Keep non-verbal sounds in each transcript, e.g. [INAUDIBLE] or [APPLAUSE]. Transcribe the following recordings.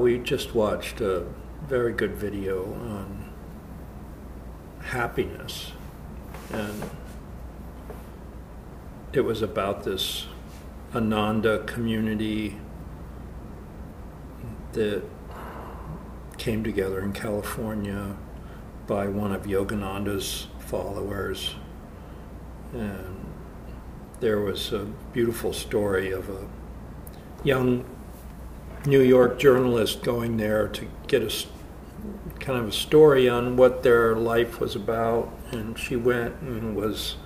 We just watched a very good video on happiness, and it was about this Ananda community that came together in California by one of Yogananda's followers. And there was a beautiful story of a young New York journalist going there to get a kind of a story on what their life was about. And she went and was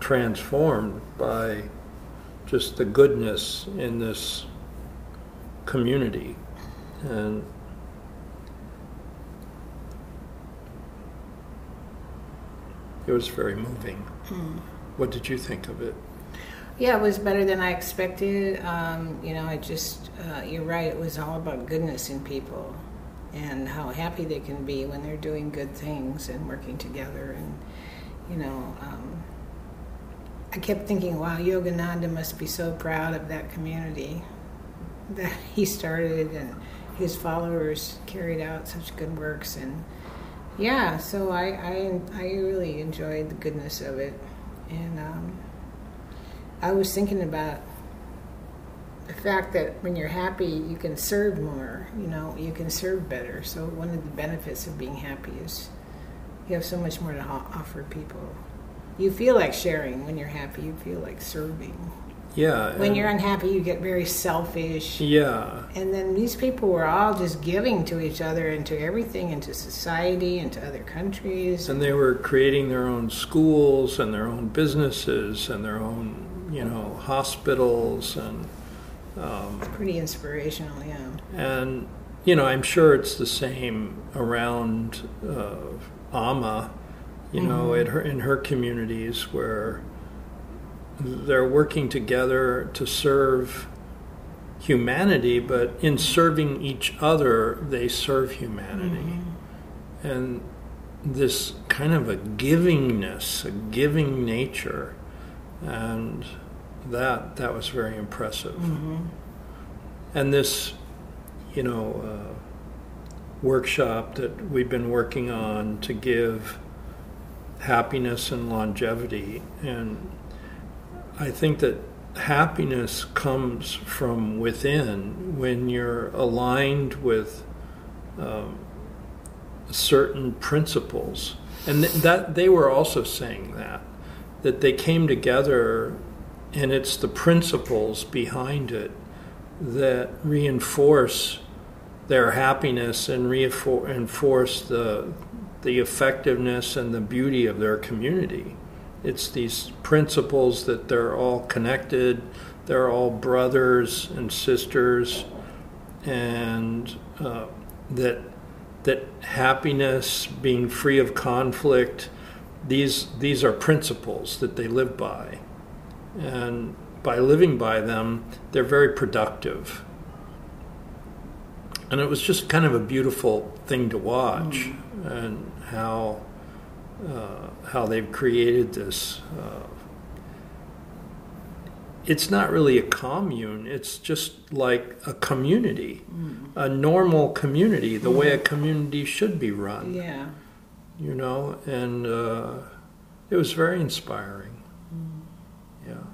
transformed by just the goodness in this community. And it was very moving. Mm. What did you think of it? Yeah, it was better than I expected. Um, you know, I just, uh, you're right, it was all about goodness in people and how happy they can be when they're doing good things and working together. And, you know, um, I kept thinking, wow, Yogananda must be so proud of that community that [LAUGHS] he started and his followers carried out such good works. And yeah, so I, I, I really enjoyed the goodness of it. And, um, I was thinking about the fact that when you're happy, you can serve more, you know, you can serve better. So, one of the benefits of being happy is you have so much more to offer people. You feel like sharing when you're happy, you feel like serving. Yeah. When you're unhappy, you get very selfish. Yeah. And then these people were all just giving to each other and to everything, into society, into other countries. And they were creating their own schools and their own businesses and their own you know, hospitals and. Um, pretty inspirational, yeah. And, you know, I'm sure it's the same around uh, Amma, you mm-hmm. know, in her, in her communities where they're working together to serve humanity, but in serving each other, they serve humanity. Mm-hmm. And this kind of a givingness, a giving nature and that that was very impressive. Mm-hmm. And this, you know, uh, workshop that we've been working on to give happiness and longevity, and I think that happiness comes from within when you're aligned with um, certain principles, and th- that they were also saying that that they came together and it's the principles behind it that reinforce their happiness and reinforce the the effectiveness and the beauty of their community. It's these principles that they're all connected, they're all brothers and sisters, and uh, that that happiness, being free of conflict, these these are principles that they live by, and by living by them, they're very productive. And it was just kind of a beautiful thing to watch, mm. and how uh, how they've created this. Uh, it's not really a commune. It's just like a community, mm. a normal community, the mm. way a community should be run. Yeah you know, and uh, it was very inspiring. Mm. Yeah.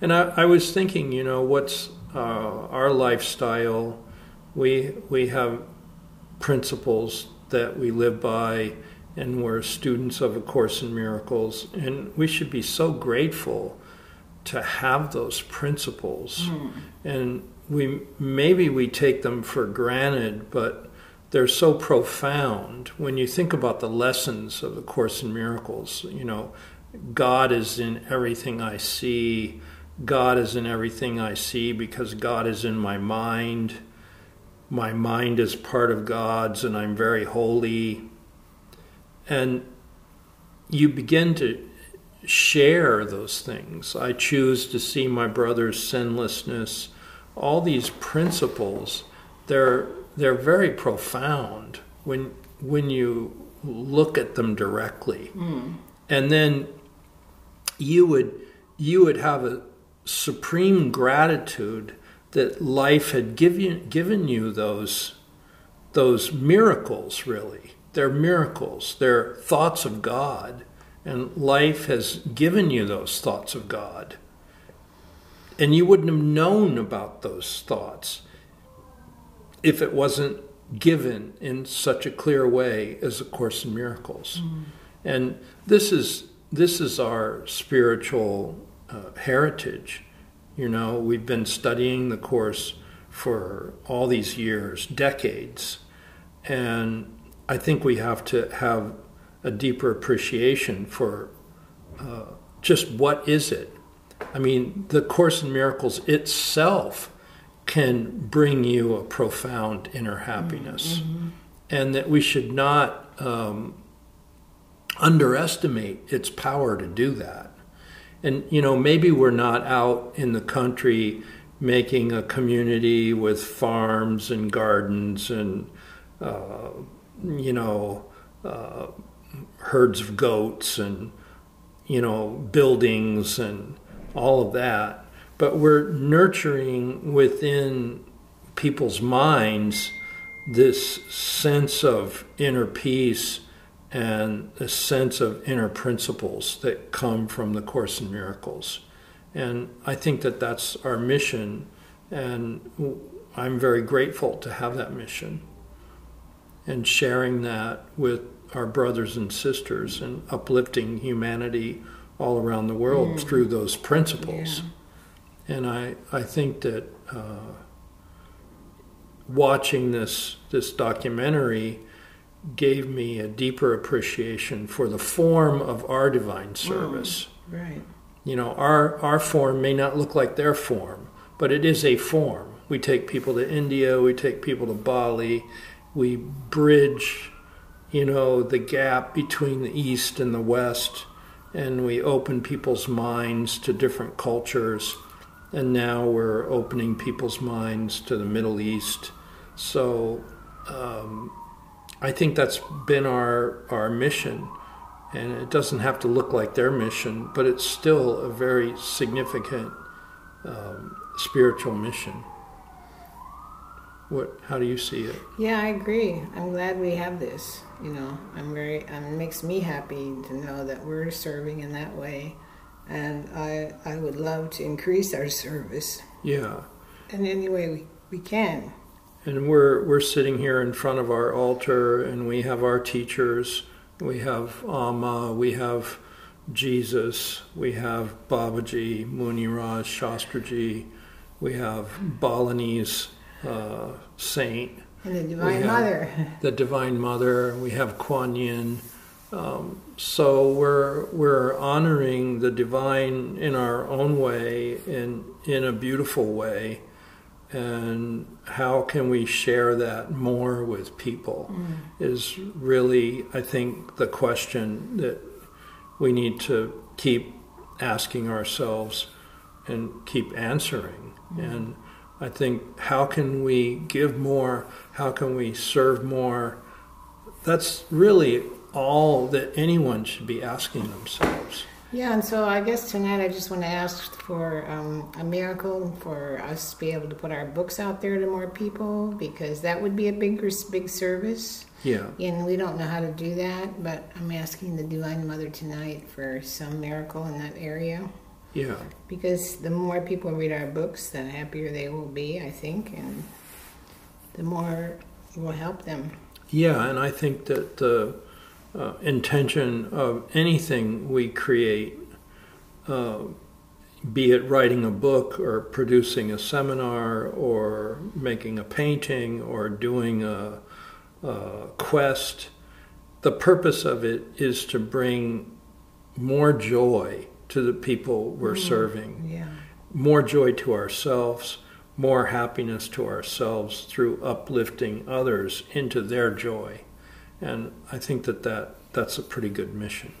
And I, I, was thinking, you know, what's uh, our lifestyle? We, we have principles that we live by, and we're students of A Course in Miracles, and we should be so grateful to have those principles. Mm. And we maybe we take them for granted, but they're so profound. When you think about the lessons of the course in miracles you know god is in everything i see. God is in everything i see because god is in my mind. My mind is part of god's and i'm very holy. And you begin to share those things. I choose to see my brother's sinlessness. All these principles they're they're very profound when when you look at them directly, mm. and then you would you would have a supreme gratitude that life had given given you those those miracles. Really, they're miracles. They're thoughts of God, and life has given you those thoughts of God. And you wouldn't have known about those thoughts if it wasn't given in such a clear way as a course in miracles. Mm. and this is this is our spiritual uh, heritage. You know we've been studying the course for all these years decades. And i think we have to have a deeper appreciation for uh, just what is it? I mean the course in miracles itself can bring you a profound inner happiness. Mm-hmm. And that we should not um, underestimate its power to do that. And, you know, maybe we're not out in the country making a community with farms and gardens and, uh, you know, uh, herds of goats and, you know, buildings and all of that but we're nurturing within people's minds this sense of inner peace and a sense of inner principles that come from the Course in Miracles. And I think that that's our mission, and I'm very grateful to have that mission and sharing that with our brothers and sisters and uplifting humanity all around the world mm. through those principles. Yeah. And I, I think that uh, watching this, this documentary gave me a deeper appreciation for the form of our divine service. Mm, right. You know, our, our form may not look like their form, but it is a form. We take people to India, we take people to Bali, we bridge, you know, the gap between the East and the West, and we open people's minds to different cultures and now we're opening people's minds to the Middle East. So um, I think that's been our our mission, and it doesn't have to look like their mission, but it's still a very significant um, spiritual mission. What? How do you see it? Yeah, I agree. I'm glad we have this. You know, I'm very. It makes me happy to know that we're serving in that way and I would love to increase our service. Yeah. In any way we, we can. And we're we're sitting here in front of our altar, and we have our teachers. We have Amma. We have Jesus. We have Babaji, Muniraj, Shastriji. We have Balinese uh, saint. And the Divine Mother. the Divine Mother. We have Kuan Yin. Um, so we're we're honoring the divine in our own way, in in a beautiful way, and how can we share that more with people mm. is really, I think, the question that we need to keep asking ourselves and keep answering. Mm. And I think, how can we give more? How can we serve more? That's really all that anyone should be asking themselves. Yeah, and so I guess tonight I just want to ask for um, a miracle for us to be able to put our books out there to more people because that would be a big, big service. Yeah. And we don't know how to do that, but I'm asking the Divine Mother tonight for some miracle in that area. Yeah. Because the more people read our books, the happier they will be, I think, and the more it will help them. Yeah, and I think that the uh, intention of anything we create, uh, be it writing a book or producing a seminar or making a painting or doing a, a quest, the purpose of it is to bring more joy to the people we're mm, serving, yeah. more joy to ourselves, more happiness to ourselves through uplifting others into their joy. And I think that, that that's a pretty good mission.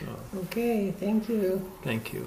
So, okay, thank you. Thank you.